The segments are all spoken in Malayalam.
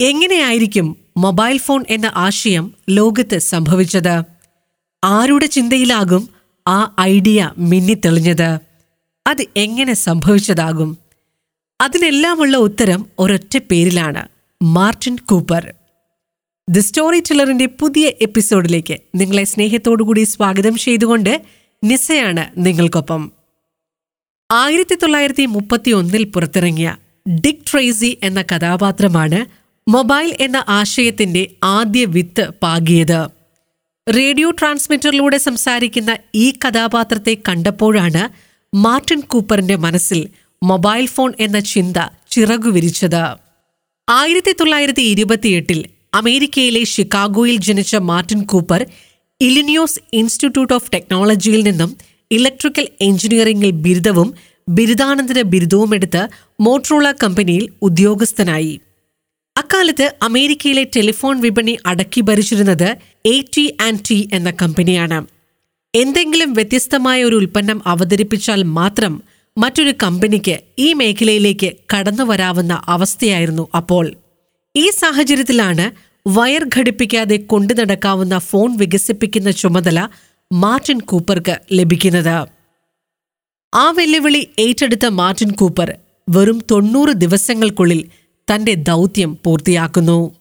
എങ്ങനെയായിരിക്കും മൊബൈൽ ഫോൺ എന്ന ആശയം ലോകത്ത് സംഭവിച്ചത്? ആരുടെ ചിന്തയിലാകും ആ ഐഡിയ മിന്നിത്തെളിഞ്ഞത്? അത് എങ്ങനെ സംഭവിച്ചതാകും? അതിനെല്ലാമുള്ള ഉത്തരം ഒരൊറ്റ പേരിലാണ് മാർട്ടിൻ കൂപ്പർ. ദി സ്റ്റോറി ടെല്ലറിന്റെ പുതിയ എപ്പിസോഡിലേക്ക് നിങ്ങളെ സ്നേഹത്തോടുകൂടി സ്വാഗതം ചെയ്തുകൊണ്ട് നിസയാണ് നിങ്ങൾക്കൊപ്പം. ആയിരത്തി തൊള്ളായിരത്തി മുപ്പത്തി ഒന്നിൽ പുറത്തിറങ്ങിയ ഡിക് ട്രേസി എന്ന കഥാപാത്രമാണ് മൊബൈൽ എന്ന ആശയത്തിന്റെ ആദ്യ വിത്ത് പാകിയത്. റേഡിയോ ട്രാൻസ്മിറ്ററിലൂടെ സംസാരിക്കുന്ന ഈ കഥാപാത്രത്തെ കണ്ടപ്പോഴാണ് മാർട്ടിൻ കൂപ്പറിന്റെ മനസ്സിൽ മൊബൈൽ ഫോൺ എന്ന ചിന്ത ചിറകുവിരിച്ചത് ആയിരത്തി തൊള്ളായിരത്തി ഇരുപത്തിയെട്ടിൽ അമേരിക്കയിലെ ഷിക്കാഗോയിൽ ജനിച്ച Martin Cooper Illinois institute of ടെക്നോളജിയിൽ നിന്നും ഇലക്ട്രിക്കൽ എഞ്ചിനീയറിംഗിൽ ബിരുദവും ബിരുദാനന്തര ബിരുദവും എടുത്ത് മോട്രോള കമ്പനിയിൽ ഉദ്യോഗസ്ഥനായി. അക്കാലത്ത് അമേരിക്കയിലെ ടെലിഫോൺ വിപണി അടക്കി ഭരിച്ചിരുന്നത് എ ടി ആൻഡ് ടി എന്ന കമ്പനിയാണ്. എന്തെങ്കിലും വ്യത്യസ്തമായ ഒരു ഉൽപ്പന്നം അവതരിപ്പിച്ചാൽ മാത്രം മറ്റൊരു കമ്പനിക്ക് ഈ മേഖലയിലേക്ക് കടന്നു വരാവുന്ന അവസ്ഥയായിരുന്നു അപ്പോൾ. ഈ സാഹചര്യത്തിലാണ് വയർ ഘടിപ്പിക്കാതെ കൊണ്ടു നടക്കാവുന്ന ഫോൺ വികസിപ്പിക്കുന്ന ചുമതല മാർട്ടിൻ കൂപ്പർക്ക് ലഭിക്കുന്നത്. ആ വെല്ലുവിളി ഏറ്റെടുത്ത മാർട്ടിൻ കൂപ്പർ വെറും തൊണ്ണൂറ് ദിവസങ്ങൾക്കുള്ളിൽ തന്റെ ദൗത്യം പൂർത്തിയാക്കുന്നു.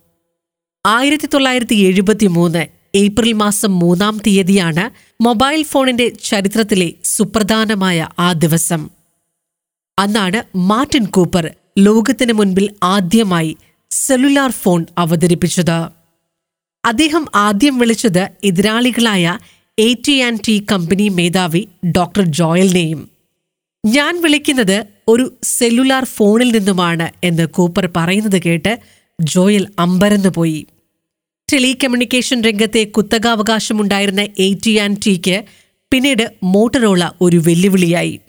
ആയിരത്തി തൊള്ളായിരത്തി എഴുപത്തി മൂന്ന് ഏപ്രിൽ മാസം മൂന്നാം തീയതിയാണ് മൊബൈൽ ഫോണിന്റെ ചരിത്രത്തിലെ സുപ്രധാനമായ ആ ദിവസം. അന്നാണ് മാർട്ടിൻ കൂപ്പർ ലോകത്തിന് മുൻപിൽ ആദ്യമായി സെല്ലുലാർ ഫോൺ അവതരിപ്പിച്ചത്. അദ്ദേഹം ആദ്യം വിളിച്ചത് എതിരാളികളായ A T and T company മേധാവി ഡോക്ടർ ജോയലിനെയും. ഞാൻ വിളിക്കുന്നത് ഒരു സെല്ലുലാർ ഫോണിൽ നിന്നുമാണ് എന്ന് കൂപ്പർ പറയുന്നത് കേട്ട് ജോയൽ അമ്പരന്നു പോയി. ടെലികമ്മ്യൂണിക്കേഷൻ രംഗത്തെ കുത്തകാവകാശമുണ്ടായിരുന്ന എ ടി ആൻഡ് ടിക്ക് പിന്നീട് മോട്ടറോള ഒരു വെല്ലുവിളിയായി.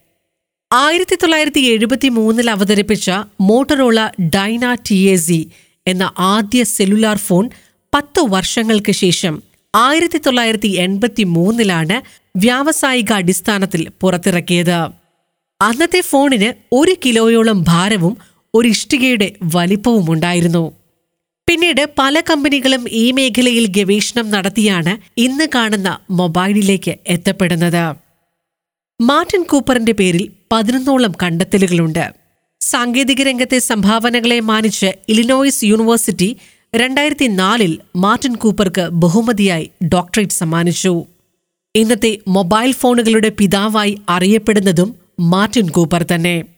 ആയിരത്തി തൊള്ളായിരത്തി എഴുപത്തി മൂന്നിൽ അവതരിപ്പിച്ച Motorola Dyna T A C എന്ന ആദ്യ സെല്ലുലാർ ഫോൺ പത്തു വർഷങ്ങൾക്ക് ശേഷം ആയിരത്തി തൊള്ളായിരത്തി എൺപത്തി മൂന്നിലാണ് വ്യാവസായിക അടിസ്ഥാനത്തിൽ പുറത്തിറക്കിയത്. അന്നത്തെ ഫോണിന് ഒരു കിലോയോളം ഭാരവും ഒരു ഇഷ്ടികയുടെ വലിപ്പവും ഉണ്ടായിരുന്നു. പിന്നീട് പല കമ്പനികളും ഈ മേഖലയിൽ ഗവേഷണം നടത്തിയാണ് ഇന്ന് കാണുന്ന മൊബൈലിലേക്ക് എത്തപ്പെടുന്നത്. മാർട്ടിൻ കൂപ്പറിന്റെ പേരിൽ പതിനൊന്നോളം കണ്ടെത്തലുകളുണ്ട്. സാങ്കേതിക രംഗത്തെ സംഭാവനകളെ മാനിച്ച് ഇലിനോയിസ് യൂണിവേഴ്സിറ്റി രണ്ടായിരത്തി നാലിൽ മാർട്ടിൻ കൂപ്പർക്ക് ബഹുമതിയായി ഡോക്ടറേറ്റ് സമ്മാനിച്ചു. ഇന്നത്തെ മൊബൈൽ ഫോണുകളുടെ പിതാവായി അറിയപ്പെടുന്നതും മാർട്ടിൻ കൂപ്പർ തന്നെ.